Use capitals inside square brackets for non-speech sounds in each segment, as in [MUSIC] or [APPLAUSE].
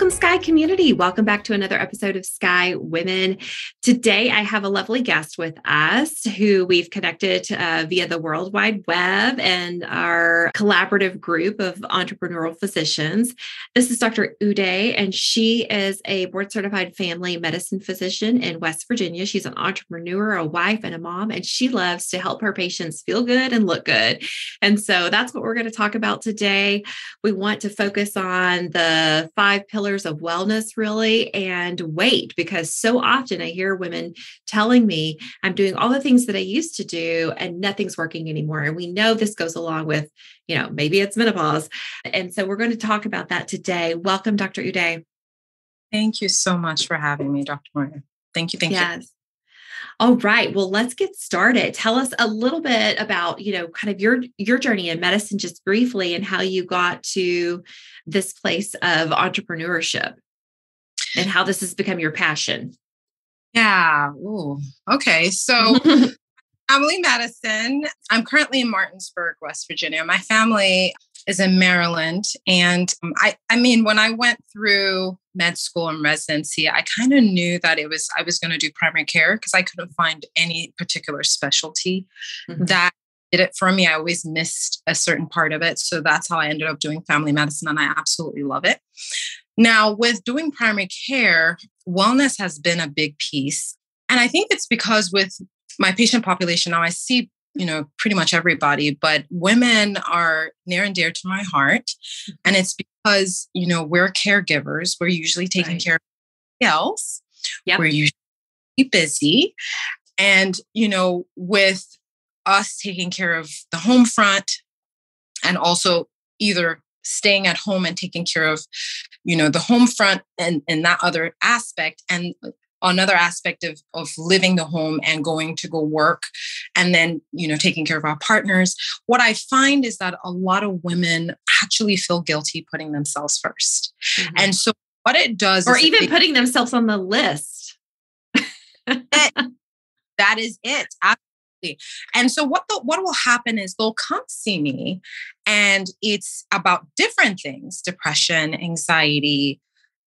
Welcome, Sky community. Welcome back to another episode of Sky Women. Today, I have a lovely guest with us who we've connected uh, via the World Wide Web and our collaborative group of entrepreneurial physicians. This is Dr. Uday, and she is a board certified family medicine physician in West Virginia. She's an entrepreneur, a wife, and a mom, and she loves to help her patients feel good and look good. And so that's what we're going to talk about today. We want to focus on the five pillars of wellness, really, and weight, because so often I hear women telling me, I'm doing all the things that I used to do and nothing's working anymore. And we know this goes along with, you know, maybe it's menopause. And so we're going to talk about that today. Welcome, Dr. Uday. Thank you so much for having me, Dr. Moyer. Thank you. Thank yes. you. All right. Well, let's get started. Tell us a little bit about, you know, kind of your your journey in medicine just briefly and how you got to this place of entrepreneurship and how this has become your passion. Yeah. Ooh. Okay. So [LAUGHS] family medicine. I'm currently in Martinsburg, West Virginia. My family is in Maryland. And um, I, I mean, when I went through med school and residency, I kind of knew that it was, I was going to do primary care because I couldn't find any particular specialty mm-hmm. that did it for me. I always missed a certain part of it. So that's how I ended up doing family medicine. And I absolutely love it. Now, with doing primary care, wellness has been a big piece. And I think it's because with my patient population now, I see you know pretty much everybody but women are near and dear to my heart mm-hmm. and it's because you know we're caregivers we're usually taking right. care of else yep. we're usually busy and you know with us taking care of the home front and also either staying at home and taking care of you know the home front and and that other aspect and another aspect of of living the home and going to go work and then you know taking care of our partners what i find is that a lot of women actually feel guilty putting themselves 1st mm-hmm. and so what it does or even putting themselves on the list. [LAUGHS] That is it absolutely. And so what the, what will happen is they'll come see me and it's about different things depression anxiety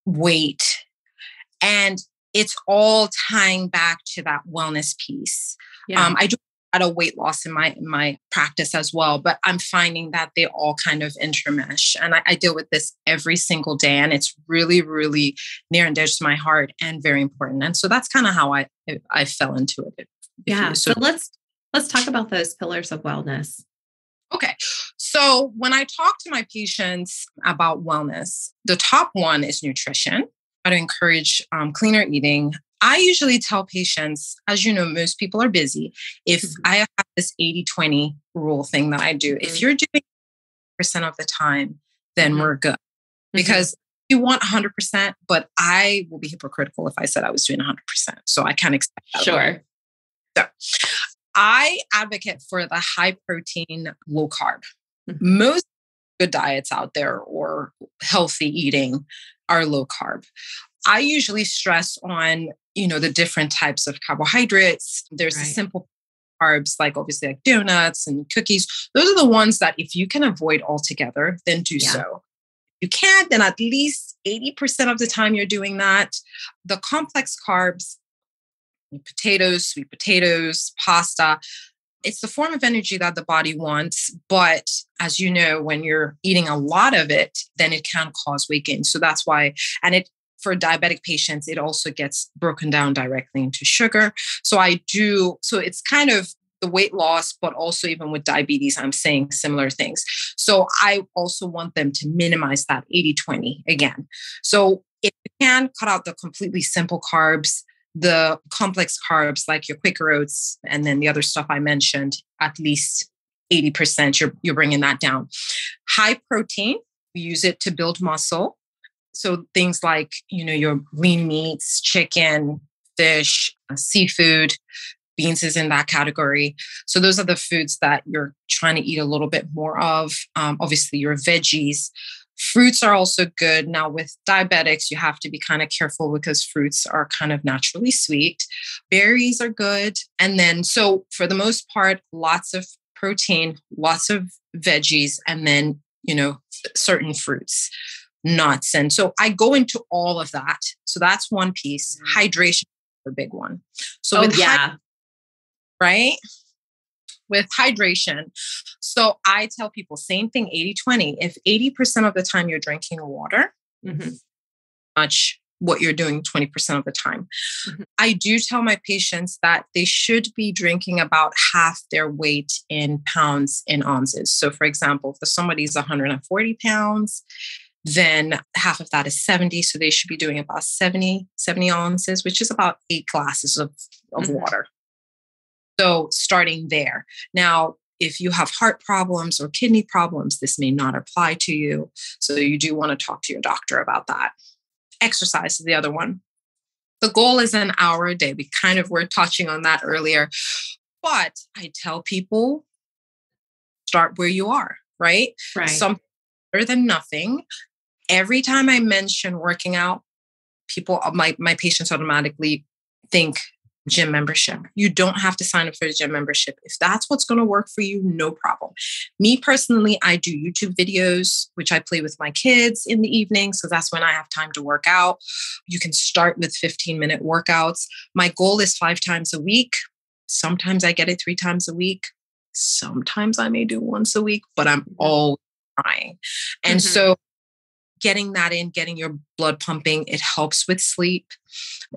weight and it's all tying back to that wellness piece. Yeah. Um, I do a lot of weight loss in my in my practice as well, but I'm finding that they all kind of intermesh, and I, I deal with this every single day, and it's really, really near and dear to my heart and very important. And so that's kind of how I I fell into it. Yeah. So, so let's let's talk about those pillars of wellness. Okay. So when I talk to my patients about wellness, the top one is nutrition to encourage um, cleaner eating. I usually tell patients, as you know, most people are busy. If mm-hmm. I have this 80 20 rule thing that I do, mm-hmm. if you're doing percent of the time, then mm-hmm. we're good. Mm-hmm. Because you want 100%, but I will be hypocritical if I said I was doing 100%. So I can't expect that. Sure. So I advocate for the high protein, low carb. Mm-hmm. Most good diets out there or healthy eating are low carb. I usually stress on, you know, the different types of carbohydrates. There's right. the simple carbs, like obviously like donuts and cookies. Those are the ones that if you can avoid altogether, then do yeah. so. If you can't, then at least 80% of the time you're doing that. The complex carbs, potatoes, sweet potatoes, pasta, it's the form of energy that the body wants. But as you know, when you're eating a lot of it, then it can cause weight gain. So that's why, and it, for diabetic patients, it also gets broken down directly into sugar. So I do, so it's kind of the weight loss, but also even with diabetes, I'm saying similar things. So I also want them to minimize that 80 20 again. So if you can cut out the completely simple carbs, the complex carbs like your Quaker oats and then the other stuff I mentioned, at least 80%, you're, you're bringing that down. High protein, we use it to build muscle. So things like, you know, your lean meats, chicken, fish, uh, seafood, beans is in that category. So those are the foods that you're trying to eat a little bit more of. Um, obviously, your veggies. Fruits are also good. Now, with diabetics, you have to be kind of careful because fruits are kind of naturally sweet. Berries are good. And then, so for the most part, lots of protein, lots of veggies, and then, you know, certain fruits, nuts. And so I go into all of that. So that's one piece. Mm. Hydration a big one. So oh, with yeah right? With hydration. So I tell people, same thing 80 20. If 80% of the time you're drinking water, mm-hmm. much what you're doing 20% of the time. Mm-hmm. I do tell my patients that they should be drinking about half their weight in pounds in ounces. So, for example, if somebody's 140 pounds, then half of that is 70. So they should be doing about 70, 70 ounces, which is about eight glasses of, of mm-hmm. water. So, starting there. Now, if you have heart problems or kidney problems, this may not apply to you. So, you do want to talk to your doctor about that. Exercise is the other one. The goal is an hour a day. We kind of were touching on that earlier. But I tell people start where you are, right? Right. Something better than nothing. Every time I mention working out, people, my, my patients automatically think gym membership. You don't have to sign up for the gym membership. If that's what's going to work for you, no problem. Me personally, I do YouTube videos, which I play with my kids in the evening. So that's when I have time to work out. You can start with 15 minute workouts. My goal is five times a week. Sometimes I get it three times a week. Sometimes I may do once a week, but I'm mm-hmm. trying. And mm-hmm. so getting that in, getting your blood pumping, it helps with sleep.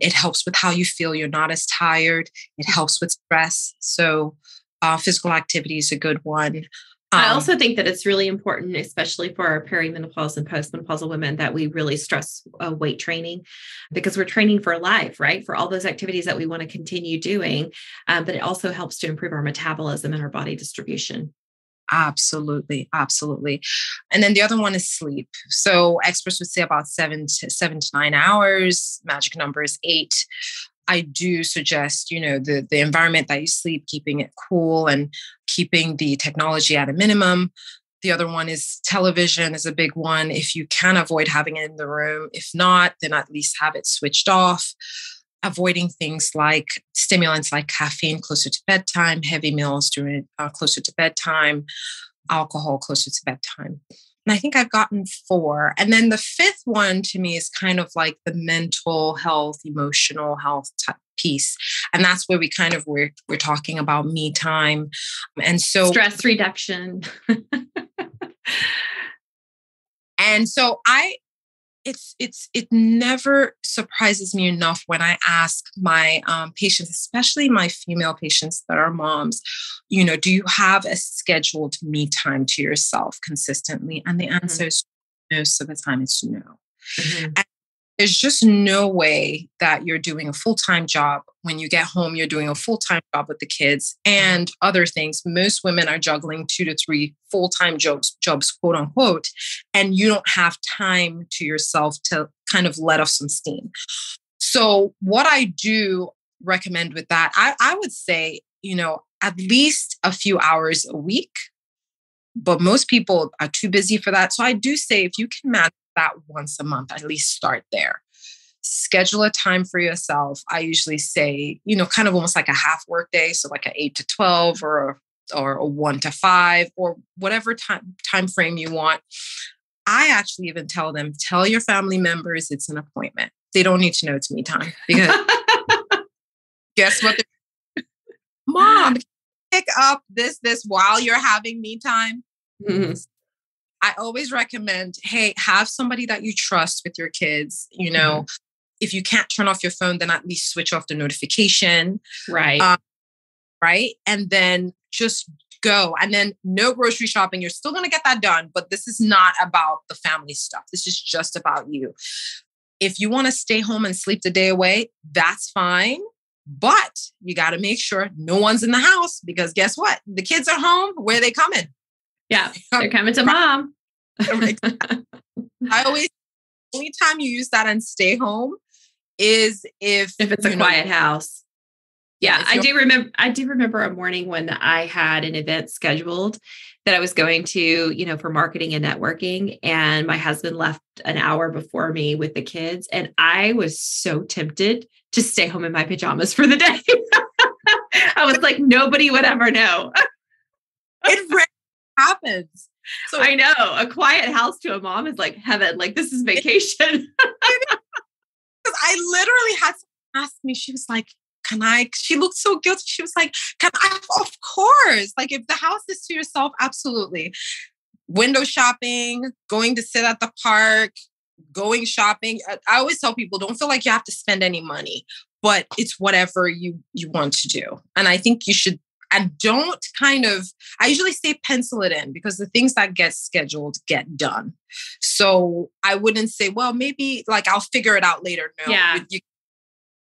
It helps with how you feel. You're not as tired. It helps with stress. So, uh, physical activity is a good one. Um, I also think that it's really important, especially for our perimenopause and postmenopausal women, that we really stress uh, weight training because we're training for life, right? For all those activities that we want to continue doing. Um, but it also helps to improve our metabolism and our body distribution. Absolutely, absolutely. And then the other one is sleep. So experts would say about seven to seven to nine hours. Magic number is eight. I do suggest, you know, the the environment that you sleep, keeping it cool and keeping the technology at a minimum. The other one is television is a big one. If you can avoid having it in the room, if not, then at least have it switched off avoiding things like stimulants like caffeine closer to bedtime, heavy meals during uh, closer to bedtime, alcohol closer to bedtime. And I think I've gotten four. And then the fifth one to me is kind of like the mental health, emotional health type piece. And that's where we kind of we're we're talking about me time. And so stress reduction. [LAUGHS] and so I it's it's it never surprises me enough when I ask my um, patients, especially my female patients that are moms, you know, do you have a scheduled me time to yourself consistently? And the mm-hmm. answer mm-hmm. is most of the time it's no. Mm-hmm there's just no way that you're doing a full-time job. When you get home you're doing a full-time job with the kids and other things. Most women are juggling two to three full-time jobs jobs quote unquote and you don't have time to yourself to kind of let off some steam. So what i do recommend with that i, I would say you know at least a few hours a week but most people are too busy for that. So i do say if you can manage that once a month, at least start there. Schedule a time for yourself. I usually say, you know, kind of almost like a half work day. So like an eight to 12 or a or a one to five or whatever time time frame you want. I actually even tell them, tell your family members it's an appointment. They don't need to know it's me time because [LAUGHS] guess what? [LAUGHS] Mom, pick up this this while you're having me time. Mm-hmm. I always recommend, hey, have somebody that you trust with your kids. You know, mm-hmm. if you can't turn off your phone, then at least switch off the notification. Right. Um, right. And then just go. And then no grocery shopping. You're still going to get that done, but this is not about the family stuff. This is just about you. If you want to stay home and sleep the day away, that's fine. But you got to make sure no one's in the house because guess what? The kids are home. Where are they coming? Yeah, [LAUGHS] they're coming to mom. [LAUGHS] I always, only time you use that and stay home is if if it's a quiet know, house. Yeah, I do remember I do remember a morning when I had an event scheduled that I was going to, you know, for marketing and networking and my husband left an hour before me with the kids and I was so tempted to stay home in my pajamas for the day. [LAUGHS] I was like nobody would ever know. it rarely happens. So I know a quiet house to a mom is like heaven. Like this is vacation. [LAUGHS] Because I literally had to ask me, she was like, can I? She looked so guilty. She was like, can I? Of course. Like if the house is to yourself, absolutely. Window shopping, going to sit at the park, going shopping. I always tell people don't feel like you have to spend any money, but it's whatever you you want to do. And I think you should and don't kind of i usually say pencil it in because the things that get scheduled get done so i wouldn't say well maybe like i'll figure it out later no yeah. you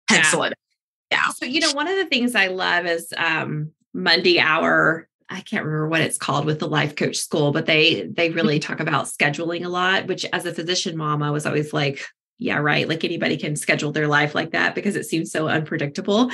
pencil yeah. it in. yeah so you know one of the things i love is um monday hour I can't remember what it's called with the life coach school, but they they really talk about scheduling a lot, which as a physician mom, I was always like, yeah, right. Like anybody can schedule their life like that because it seems so unpredictable.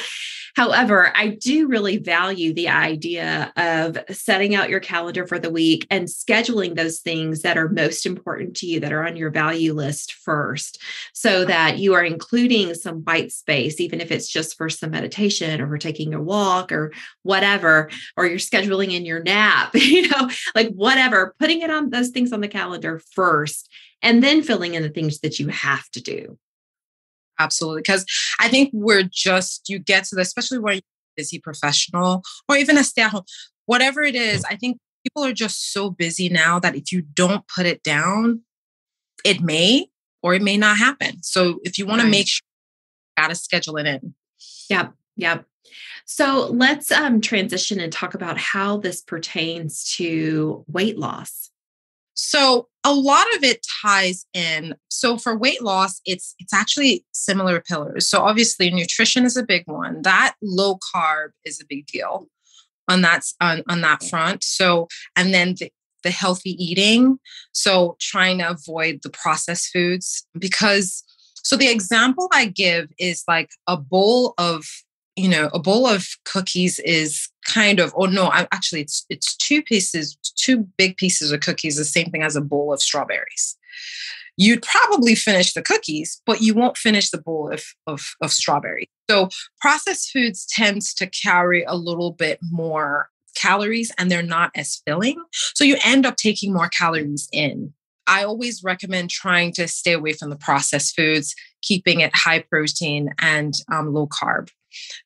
However, I do really value the idea of setting out your calendar for the week and scheduling those things that are most important to you that are on your value list first so that you are including some white space, even if it's just for some meditation or for taking a walk or whatever, or you're scheduling in your nap, [LAUGHS] you know, like whatever, putting it on those things on the calendar first and then filling in the things that you have to do. Absolutely. Because I think we're just, you get to the, especially when you're a busy professional or even a stay at home, whatever it is, I think people are just so busy now that if you don't put it down, it may or it may not happen. So if you want right. to make sure, you got to schedule it in. Yep. Yep. So let's um, transition and talk about how this pertains to weight loss. So a lot of it ties in. So for weight loss, it's it's actually similar pillars. So obviously nutrition is a big one. That low carb is a big deal on that on, on that front. So and then the, the healthy eating. So trying to avoid the processed foods because so the example I give is like a bowl of you know a bowl of cookies is kind of oh no I, actually it's it's two pieces two big pieces of cookies the same thing as a bowl of strawberries. You'd probably finish the cookies but you won't finish the bowl of, of, of strawberries. So processed foods tends to carry a little bit more calories and they're not as filling. So you end up taking more calories in. I always recommend trying to stay away from the processed foods, keeping it high protein and um, low carb.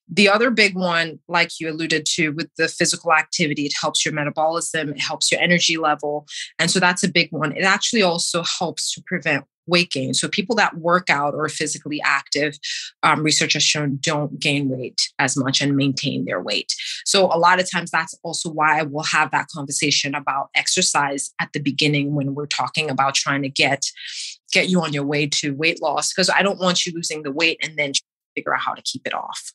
The other big one, like you alluded to with the physical activity, it helps your metabolism, it helps your energy level. And so that's a big one. It actually also helps to prevent weight gain. So people that work out or are physically active, um, research has shown don't gain weight as much and maintain their weight. So a lot of times that's also why I will have that conversation about exercise at the beginning when we're talking about trying to get get you on your way to weight loss because I don't want you losing the weight and then figure out how to keep it off.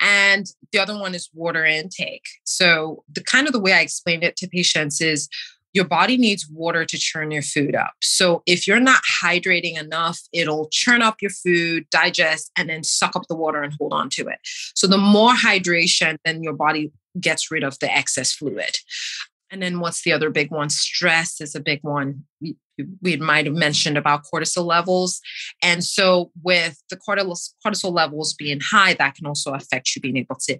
And the other one is water intake. So the kind of the way I explained it to patients is your body needs water to churn your food up. So if you're not hydrating enough, it'll churn up your food, digest, and then suck up the water and hold on to it. So the more hydration, then your body gets rid of the excess fluid. And then what's the other big one? Stress is a big one. We, might have mentioned about cortisol levels. And so with the cortisol levels being high, that can also affect you being able to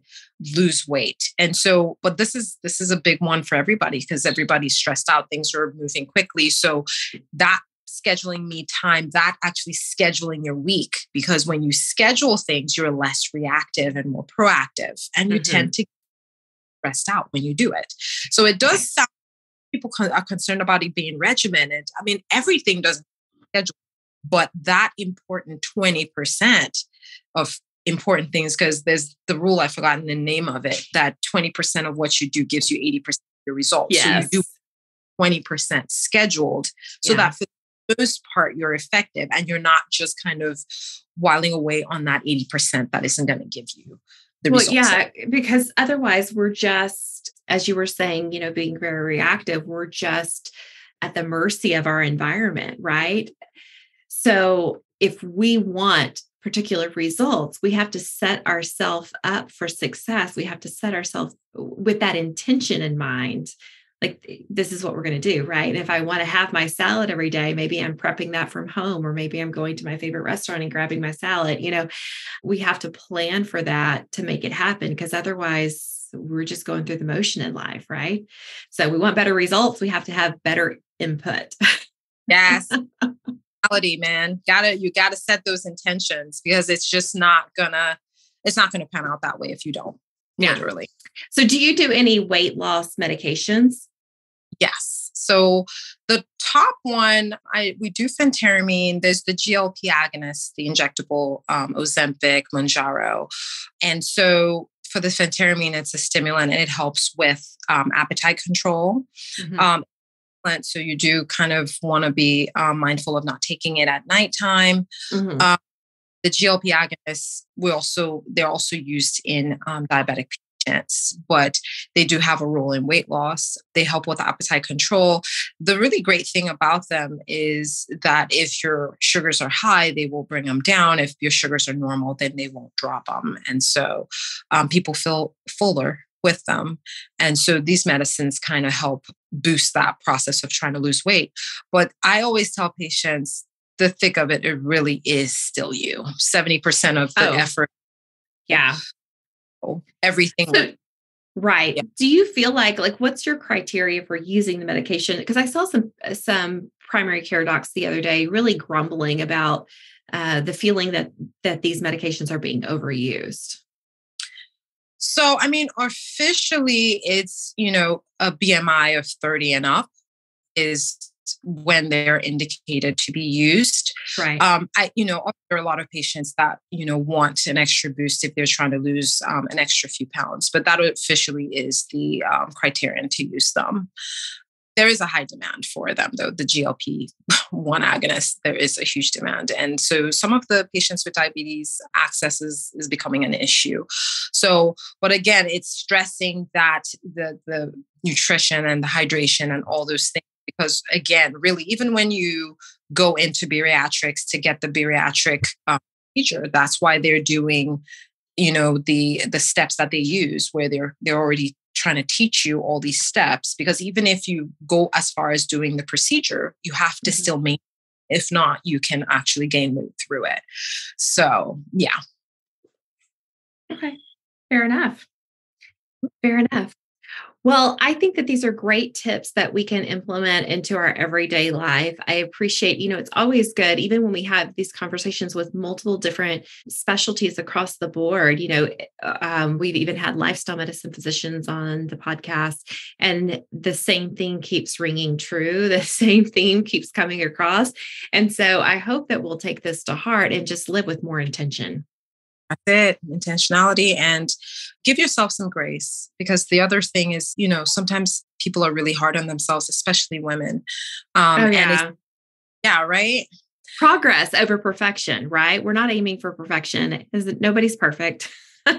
lose weight. And so, but this is this is a big one for everybody because everybody's stressed out, things are moving quickly. So that scheduling me time, that actually scheduling your week, because when you schedule things, you're less reactive and more proactive. And you mm-hmm. tend to stressed out when you do it. So it does sound people are concerned about it being regimented. I mean, everything doesn't schedule, but that important 20% of important things, because there's the rule, I've forgotten the name of it, that 20% of what you do gives you 80% of your results. Yes. So you do 20% scheduled so yeah. that for the most part you're effective and you're not just kind of whiling away on that 80% that isn't going to give you the well, results. Yeah, because otherwise we're just, as you were saying, you know, being very reactive, we're just at the mercy of our environment, right? So if we want particular results, we have to set ourselves up for success. We have to set ourselves uh, with that intention in mind. Like, this is what we're going to do, right? And if I want to have my salad every day, maybe I'm prepping that from home, or maybe I'm going to my favorite restaurant and grabbing my salad. You know, we have to plan for that to make it happen because otherwise, we're just going through the motion in life, right? So, we want better results. We have to have better input. Yes. man. Gotta you gotta set those intentions because it's just not gonna it's not gonna pan out that way if you don't. Yeah. Literally. So do you do any weight loss medications? Yes. So the top one, I we do phentermine. There's the GLP agonist, the injectable um, Ozempic, Mounjaro, and so for the phentermine, it's a stimulant and it helps with um, appetite control. Mm-hmm. Um, so you do kind of want to be um, mindful of not taking it at nighttime. Mm-hmm. Um, the GLP agonists we also they're also used in um, diabetic but they do have a role in weight loss. They help with appetite control. The really great thing about them is that if your sugars are high, they will bring them down. If your sugars are normal, then they won't drop them, and so um, people feel fuller with them. And so these medicines kind of help boost that process of trying to lose weight. But I always tell patients the thick of it, it really is still you. 70% of the oh. effort. Yeah. Everything. So, right. Yeah. Do you feel like like what's your criteria for using the medication? Because I saw some uh, some primary care docs the other day really grumbling about uh, the feeling that that these medications are being overused. So, I mean, officially, it's, you know, a BMI of 30 and up is when they're indicated to be used. Right. Um, I, you know, there are a lot of patients that, you know, want an extra boost if they're trying to lose um, an extra few pounds, but that officially is the um, criterion to use them there is a high demand for them though the glp 1 agonist there is a huge demand and so some of the patients with diabetes access is, is becoming an issue so but again it's stressing that the the nutrition and the hydration and all those things because again really even when you go into bariatrics to get the bariatric um, procedure that's why they're doing you know the the steps that they use where they're they're already trying to teach you all these steps because even if you go as far as doing the procedure, you have to mm-hmm. still make if not, you can actually gain weight through it. So, yeah. Okay. Fair enough. Fair enough. Well, I think that these are great tips that we can implement into our everyday life. I appreciate, you know, it's always good, even when we have these conversations with multiple different specialties across the board. You know, uh, um, we've even had lifestyle medicine physicians on the podcast, and the same thing keeps ringing true. [LAUGHS] The same theme keeps coming across. And so I hope that we'll take this to heart and just live with more intention. That's it, intentionality, and give yourself some grace. Because the other thing is, you know, sometimes people are really hard on themselves, especially women. Um, oh, yeah. yeah, right. Progress over perfection, right? We're not aiming for perfection. Is nobody's perfect. [LAUGHS] [LAUGHS]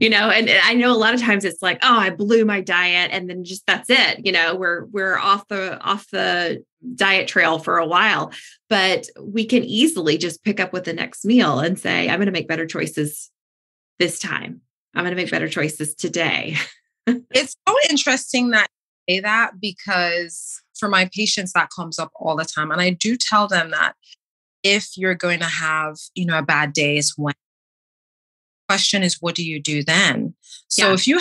you know and i know a lot of times it's like oh i blew my diet and then just that's it you know we're we're off the off the diet trail for a while. But we can easily just pick up with the next meal and say i'm going to make better choices this time. I'm going to make better choices today. [LAUGHS] It's so interesting that say that because for my patients that comes up all the time and i do tell them that if you're going to have you know a bad day is when question is what do you do then? So yeah. if you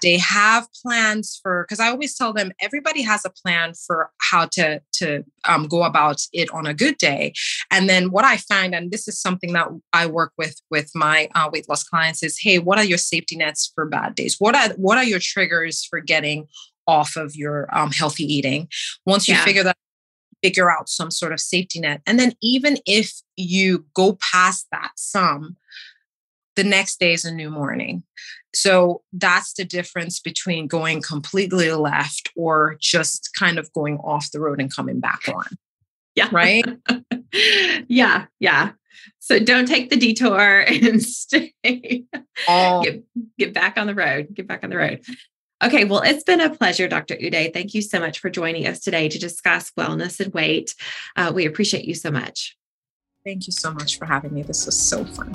day have plans for because i always tell them everybody has a plan for how to to um, go about it on a good day. And then what i find and this is something that i work with with my uh, weight loss clients is hey what are your safety nets for bad days? What are what are your triggers for getting off of your um, healthy eating? Once you yeah. figure that figure out some sort of safety net. And then even if you go past that some the next day is a new morning. So that's the difference between going completely left or just kind of going off the road and coming back [LAUGHS] on. Yeah. Right? [LAUGHS] yeah. Yeah. So don't take the detour [LAUGHS] and stay. Oh. Get, get back on the road. Get back on the road. Okay, well, it's been a pleasure, Dr. Uday. Thank you so much for joining us today to discuss wellness and weight. Uh, we appreciate you so much. Thank you so much for having me. This was so fun.